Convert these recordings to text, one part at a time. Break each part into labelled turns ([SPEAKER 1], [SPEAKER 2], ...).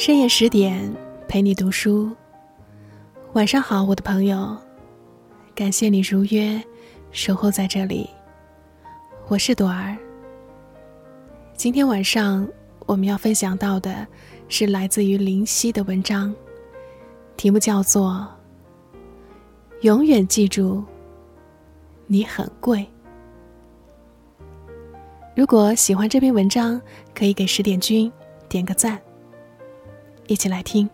[SPEAKER 1] 深夜十点，陪你读书。晚上好，我的朋友，感谢你如约守候在这里。我是朵儿。今天晚上我们要分享到的是来自于林夕的文章，题目叫做《永远记住你很贵》。如果喜欢这篇文章，可以给十点君点个赞。一起来听。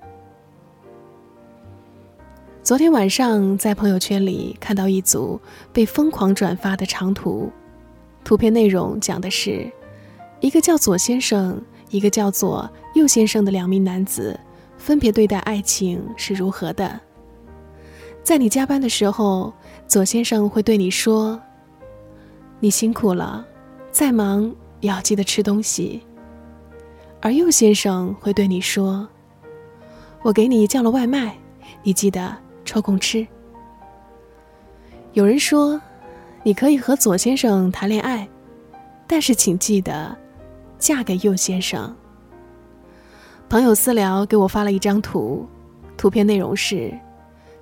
[SPEAKER 1] 昨天晚上在朋友圈里看到一组被疯狂转发的长图，图片内容讲的是，一个叫左先生，一个叫做右先生的两名男子，分别对待爱情是如何的。在你加班的时候，左先生会对你说：“你辛苦了，再忙也要记得吃东西。”而右先生会对你说。我给你叫了外卖，你记得抽空吃。有人说，你可以和左先生谈恋爱，但是请记得嫁给右先生。朋友私聊给我发了一张图，图片内容是：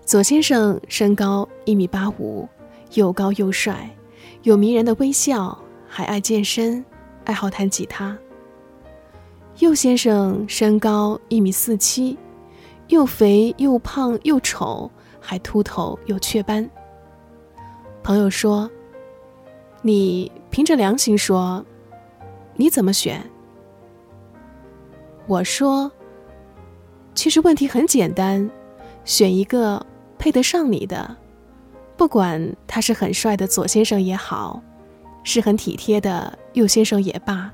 [SPEAKER 1] 左先生身高一米八五，又高又帅，有迷人的微笑，还爱健身，爱好弹吉他。右先生身高一米四七。又肥又胖又丑，还秃头又雀斑。朋友说：“你凭着良心说，你怎么选？”我说：“其实问题很简单，选一个配得上你的，不管他是很帅的左先生也好，是很体贴的右先生也罢，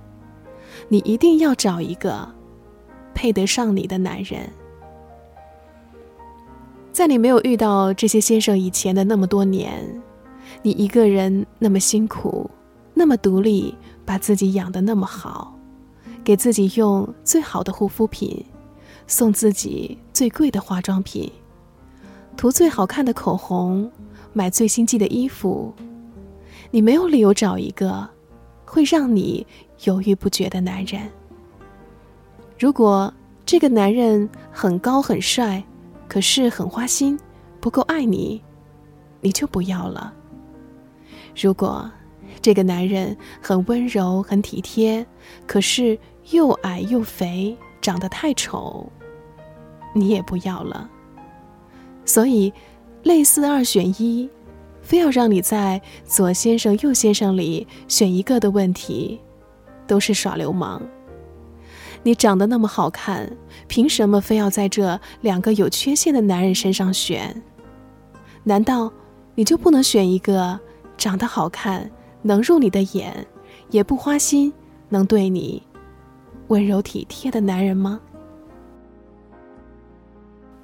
[SPEAKER 1] 你一定要找一个配得上你的男人。”在你没有遇到这些先生以前的那么多年，你一个人那么辛苦，那么独立，把自己养得那么好，给自己用最好的护肤品，送自己最贵的化妆品，涂最好看的口红，买最新季的衣服，你没有理由找一个会让你犹豫不决的男人。如果这个男人很高很帅，可是很花心，不够爱你，你就不要了。如果这个男人很温柔、很体贴，可是又矮又肥，长得太丑，你也不要了。所以，类似二选一，非要让你在左先生、右先生里选一个的问题，都是耍流氓。你长得那么好看，凭什么非要在这两个有缺陷的男人身上选？难道你就不能选一个长得好看、能入你的眼，也不花心、能对你温柔体贴的男人吗？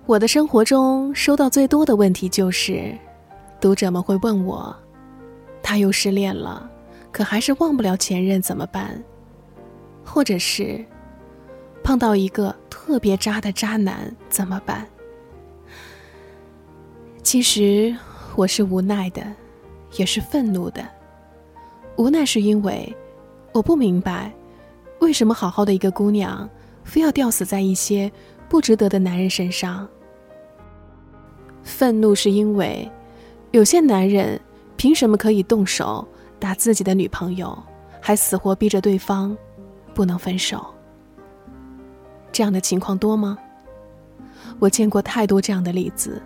[SPEAKER 1] 我的生活中收到最多的问题就是，读者们会问我，他又失恋了，可还是忘不了前任怎么办？或者是？碰到一个特别渣的渣男怎么办？其实我是无奈的，也是愤怒的。无奈是因为我不明白，为什么好好的一个姑娘，非要吊死在一些不值得的男人身上。愤怒是因为有些男人凭什么可以动手打自己的女朋友，还死活逼着对方不能分手？这样的情况多吗？我见过太多这样的例子。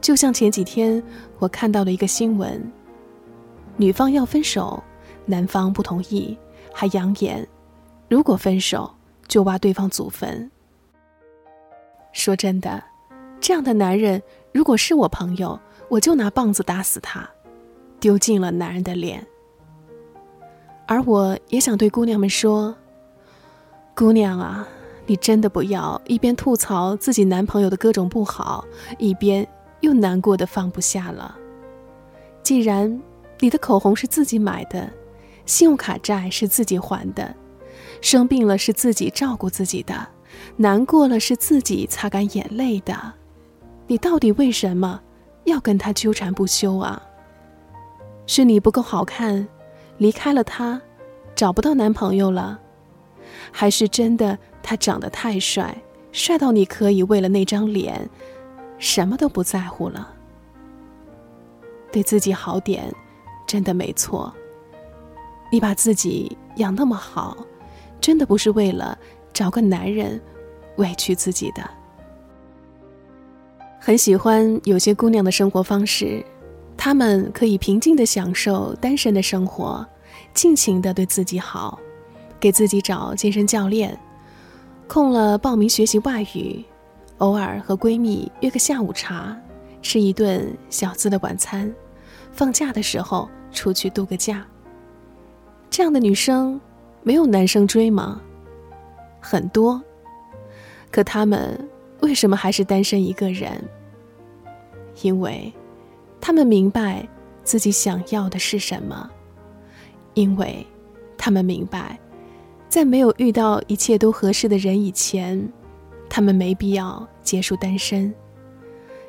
[SPEAKER 1] 就像前几天我看到了一个新闻，女方要分手，男方不同意，还扬言如果分手就挖对方祖坟。说真的，这样的男人如果是我朋友，我就拿棒子打死他，丢尽了男人的脸。而我也想对姑娘们说，姑娘啊。你真的不要一边吐槽自己男朋友的各种不好，一边又难过的放不下了。既然你的口红是自己买的，信用卡债是自己还的，生病了是自己照顾自己的，难过了是自己擦干眼泪的，你到底为什么要跟他纠缠不休啊？是你不够好看，离开了他，找不到男朋友了，还是真的？他长得太帅，帅到你可以为了那张脸，什么都不在乎了。对自己好点，真的没错。你把自己养那么好，真的不是为了找个男人委屈自己的。很喜欢有些姑娘的生活方式，她们可以平静的享受单身的生活，尽情的对自己好，给自己找健身教练，空了报名学习外语，偶尔和闺蜜约个下午茶，吃一顿小资的晚餐，放假的时候出去度个假。这样的女生，没有男生追吗？很多。可他们为什么还是单身一个人？因为，他们明白自己想要的是什么。因为，他们明白，在没有遇到一切都合适的人以前，他们没必要结束单身。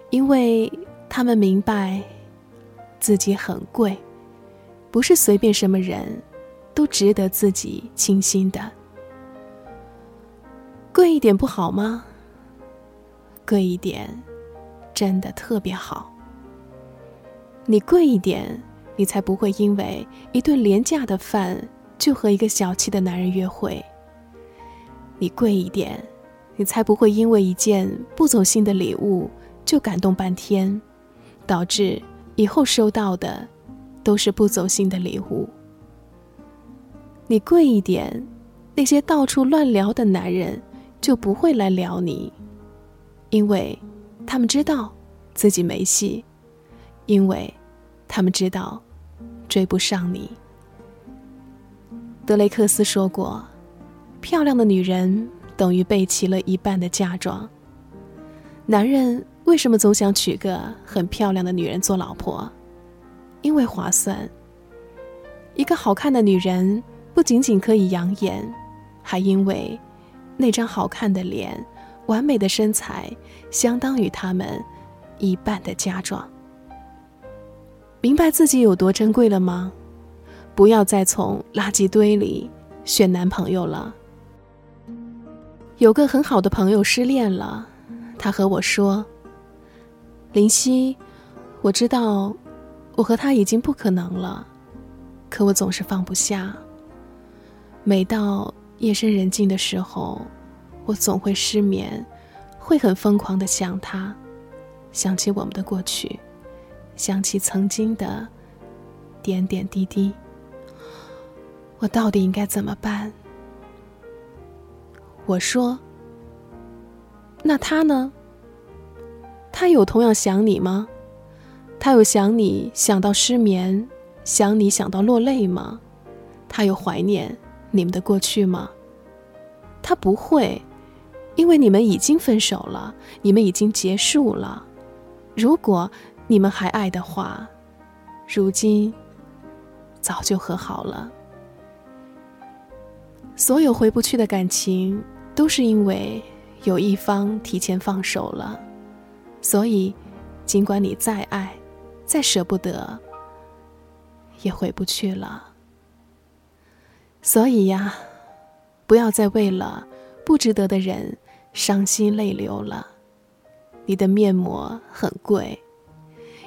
[SPEAKER 1] 因为他们明白，自己很贵，不是随便什么人。都值得自己倾心的，贵一点不好吗？贵一点，真的特别好。你贵一点，你才不会因为一顿廉价的饭就和一个小气的男人约会。你贵一点，你才不会因为一件不走心的礼物就感动半天，导致以后收到的都是不走心的礼物。你贵一点，那些到处乱聊的男人就不会来聊你，因为他们知道自己没戏，因为他们知道追不上你。德雷克斯说过：“漂亮的女人等于备齐了一半的嫁妆。”男人为什么总想娶个很漂亮的女人做老婆？因为划算。一个好看的女人。不仅仅可以养眼，还因为那张好看的脸、完美的身材，相当于他们一半的嫁妆。明白自己有多珍贵了吗？不要再从垃圾堆里选男朋友了。有个很好的朋友失恋了，他和我说：“林夕，我知道我和他已经不可能了，可我总是放不下。”每到夜深人静的时候，我总会失眠，会很疯狂的想他，想起我们的过去，想起曾经的点点滴滴。我到底应该怎么办？我说：“那他呢？他有同样想你吗？他有想你想到失眠，想你想到落泪吗？他有怀念？”你们的过去吗？他不会，因为你们已经分手了，你们已经结束了。如果你们还爱的话，如今早就和好了。所有回不去的感情，都是因为有一方提前放手了。所以，尽管你再爱，再舍不得，也回不去了。所以呀，不要再为了不值得的人伤心泪流了。你的面膜很贵，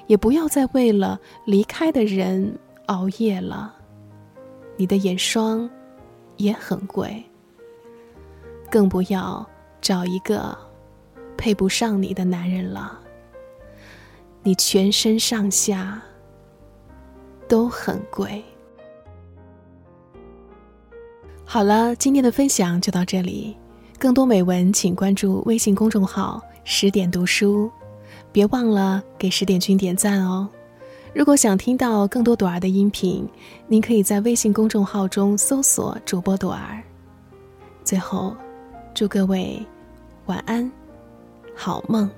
[SPEAKER 1] 也不要再为了离开的人熬夜了。你的眼霜也很贵，更不要找一个配不上你的男人了。你全身上下都很贵。好了，今天的分享就到这里。更多美文，请关注微信公众号“十点读书”，别忘了给十点君点赞哦。如果想听到更多朵儿的音频，您可以在微信公众号中搜索主播朵儿。最后，祝各位晚安，好梦。